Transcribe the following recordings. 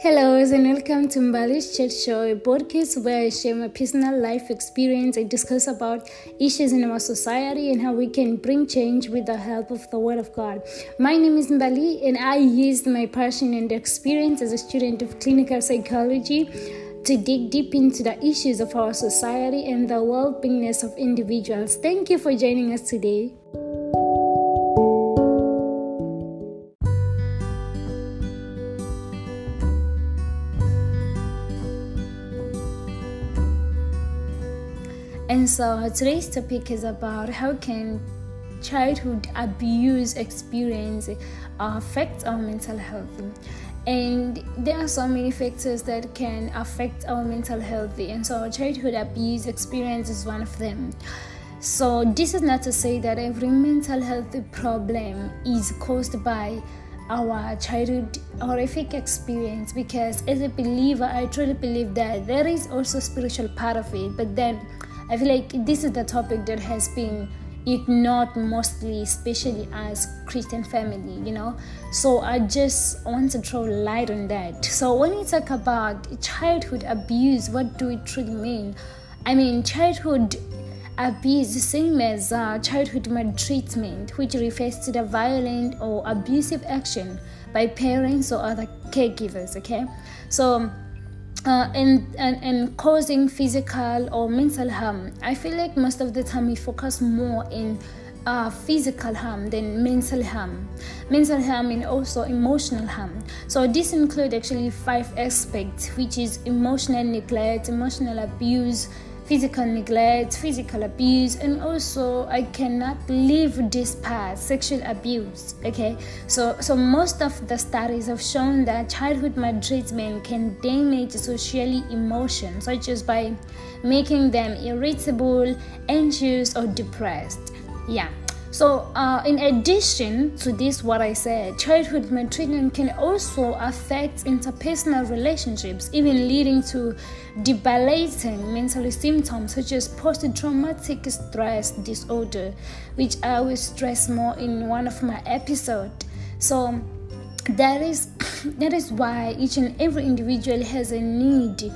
Hello and welcome to Mbali's Chat Show, a podcast where I share my personal life experience. and discuss about issues in our society and how we can bring change with the help of the Word of God. My name is Mbali and I used my passion and experience as a student of clinical psychology to dig deep into the issues of our society and the well-beingness of individuals. Thank you for joining us today. And so today's topic is about how can childhood abuse experience affect our mental health. And there are so many factors that can affect our mental health, and so childhood abuse experience is one of them. So, this is not to say that every mental health problem is caused by our childhood horrific experience because as a believer i truly believe that there is also spiritual part of it but then I feel like this is the topic that has been ignored mostly, especially as Christian family, you know. So I just want to throw light on that. So when we talk about childhood abuse, what do it truly mean? I mean, childhood abuse the same as uh, childhood maltreatment, which refers to the violent or abusive action by parents or other caregivers. Okay, so uh, and, and and causing physical or mental harm. I feel like most of the time we focus more in uh, physical harm than mental harm. Mental harm and also emotional harm. So this include actually five aspects, which is emotional neglect, emotional abuse, physical neglect, physical abuse, and also I cannot leave this part, sexual abuse. Okay, so so most of the studies have shown that childhood maltreatment can damage socially emotions, such as by making them irritable, anxious, or depressed. Yeah. So, uh, in addition to this, what I said, childhood maltreatment can also affect interpersonal relationships, even leading to debilitating mental symptoms such as post traumatic stress disorder, which I will stress more in one of my episodes. So, that is that is why each and every individual has a need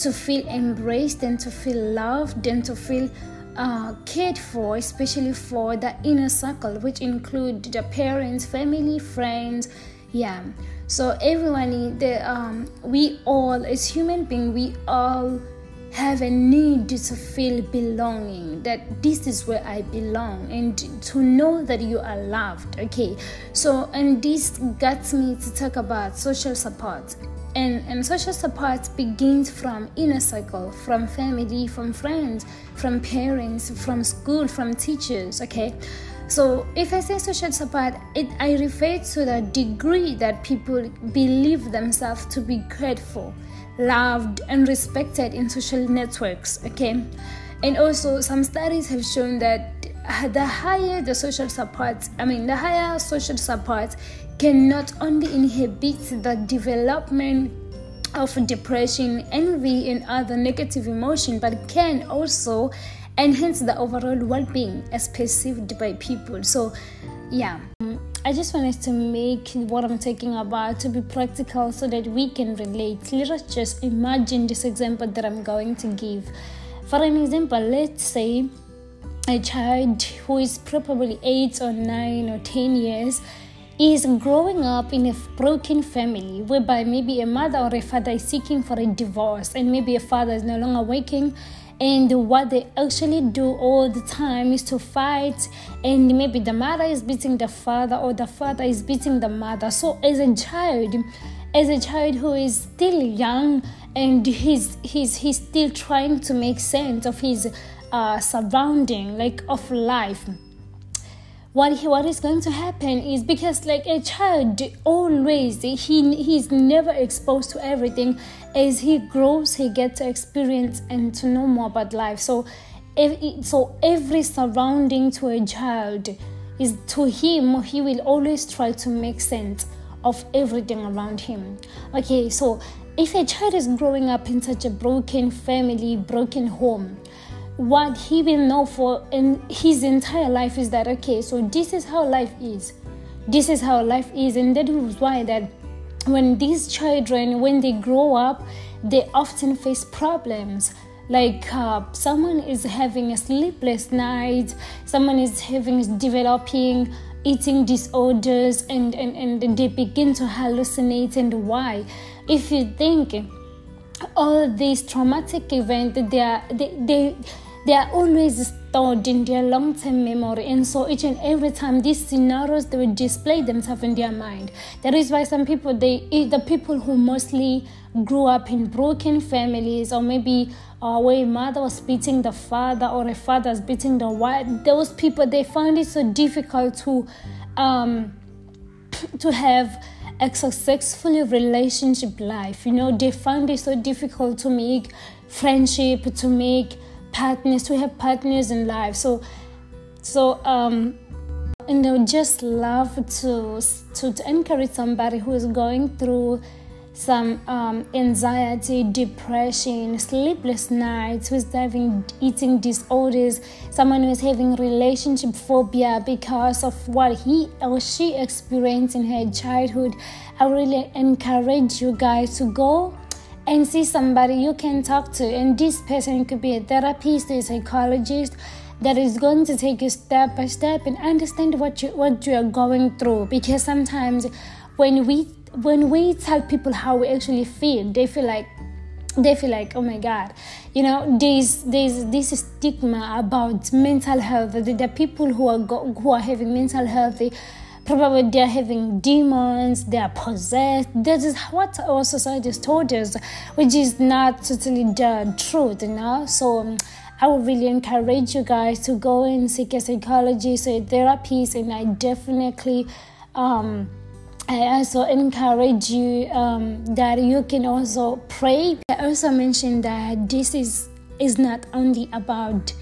to feel embraced and to feel loved and to feel uh, cared for, especially for the inner circle, which include the parents, family, friends. Yeah. So everyone, the um, we all as human beings, we all have a need to feel belonging that this is where i belong and to know that you are loved okay so and this gets me to talk about social support and, and social support begins from inner circle, from family, from friends, from parents, from school, from teachers. Okay, so if I say social support, it I refer to the degree that people believe themselves to be cared for, loved, and respected in social networks. Okay, and also some studies have shown that the higher the social support, I mean, the higher social support can not only inhibit the development of depression, envy, and other negative emotion, but can also enhance the overall well-being as perceived by people. So, yeah. I just wanted to make what I'm talking about to be practical so that we can relate. Let us just imagine this example that I'm going to give. For an example, let's say a child who is probably 8 or 9 or 10 years is growing up in a broken family whereby maybe a mother or a father is seeking for a divorce and maybe a father is no longer working and what they actually do all the time is to fight and maybe the mother is beating the father or the father is beating the mother. So as a child as a child who is still young and he's he's he's still trying to make sense of his uh, surrounding like of life what he, what is going to happen is because like a child always he he's never exposed to everything. As he grows he gets to experience and to know more about life. So if, so every surrounding to a child is to him he will always try to make sense of everything around him. Okay so if a child is growing up in such a broken family broken home what he will know for in his entire life is that okay so this is how life is. This is how life is. And that is why that when these children when they grow up they often face problems. Like uh, someone is having a sleepless night someone is having developing eating disorders and, and, and they begin to hallucinate. And why? If you think all these traumatic events they are they, they they are always stored in their long-term memory and so each and every time these scenarios they will display themselves in their mind. That is why some people they the people who mostly grew up in broken families or maybe uh, where a mother was beating the father or a father was beating the wife those people they find it so difficult to um, to have a successful relationship life. You know they find it so difficult to make friendship to make partners to have partners in life so so um I would just love to, to to encourage somebody who is going through some um, anxiety, depression, sleepless nights, who's having eating disorders, someone who is having relationship phobia because of what he or she experienced in her childhood. I really encourage you guys to go and see somebody you can talk to. And this person could be a therapist, a psychologist that is going to take you step by step and understand what you what you are going through. Because sometimes when we when we tell people how we actually feel, they feel like they feel like oh my god you know there's there's this stigma about mental health the, the people who are go, who are having mental health probably they're having demons, they're possessed. This is what our society has told us, which is not totally the truth, you know. So um, I would really encourage you guys to go and seek a psychologist a therapist, and I definitely. Um, I also encourage you um, that you can also pray. I also mentioned that this is is not only about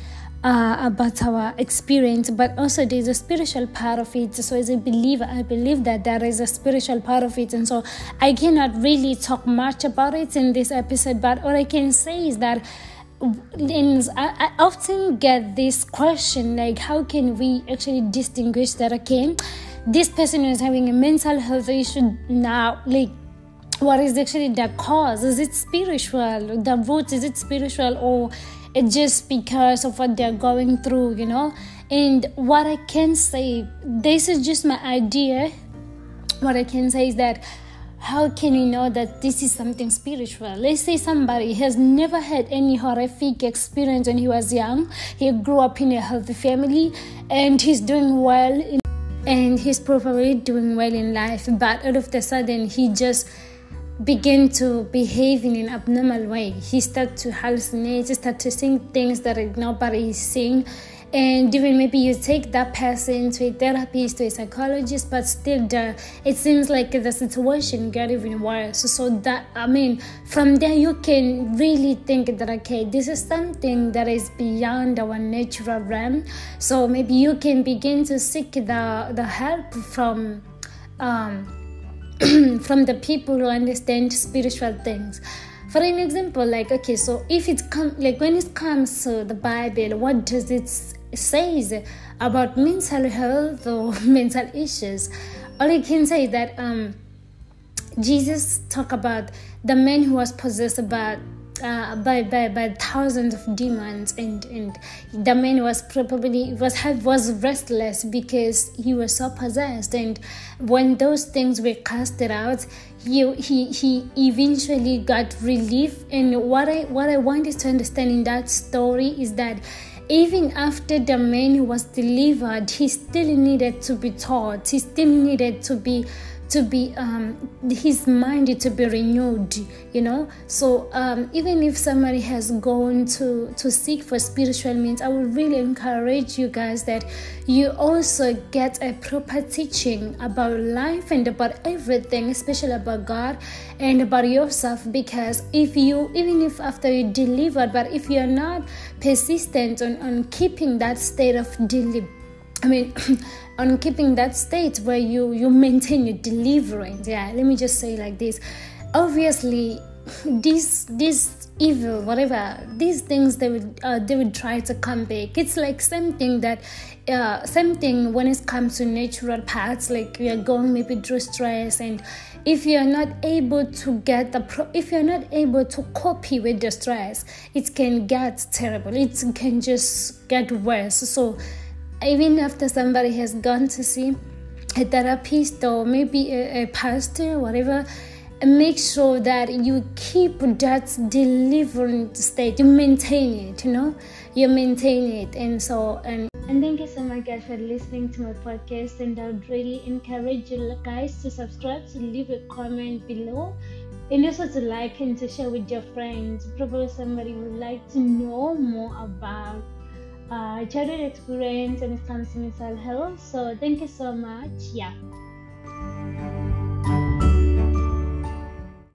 uh, about our experience, but also there's a spiritual part of it. So, as a believer, I believe that there is a spiritual part of it, and so I cannot really talk much about it in this episode. But all I can say is that. And I, often get this question like, how can we actually distinguish that? Okay, this person is having a mental health issue now, like what is actually the cause? Is it spiritual? The root is it spiritual or it's just because of what they're going through, you know. And what I can say, this is just my idea. What I can say is that how can you know that this is something spiritual? Let's say somebody has never had any horrific experience when he was young. He grew up in a healthy family and he's doing well in, and he's probably doing well in life, but all of a sudden he just begin to behave in an abnormal way. He start to hallucinate, start to sing things that nobody is seeing. And even maybe you take that person to a therapist, to a psychologist, but still the it seems like the situation got even worse. So, so that I mean, from there you can really think that okay, this is something that is beyond our natural realm. So maybe you can begin to seek the the help from um from the people who understand spiritual things. For an example like okay so if it comes like when it comes to the bible what does it say about mental health or mental issues? All i can say that um jesus talk about the man who was possessed by uh, by, by by thousands of demons and and the man was probably was was restless because he was so possessed. And when those things were casted out he he he eventually got relief. And what i what i wanted to understand in that story is that even after the man was delivered he still needed to be taught. He still needed to be to be um, his mind to be renewed you know? So um, even if somebody has gone to to seek for spiritual means i would really encourage you guys that you also get a proper teaching about life and about everything especially about god and about yourself because if you even if after you delivered but if you're not persistent on, on keeping that state of deliverance I mean, on keeping that state where you you maintain your deliverance. Yeah, let me just say like this. Obviously, this this evil whatever these things they would uh, they would try to come back it's like something that uh, same thing when it comes to natural parts like we are going maybe through stress and if you're not able to get the pro- if you're not able to copy with the stress it can get terrible it can just get worse so even after somebody has gone to see a therapist or maybe a, a pastor whatever make sure that you keep that delivering state. You maintain it you know? You maintain it. And so and and thank you so much guys for listening to my podcast. And i would really encourage you guys to subscribe to leave a comment below. And also to like and to share with your friends. Probably somebody would like to know more about uh, childhood experience when it comes to mental health so thank you so much. Yeah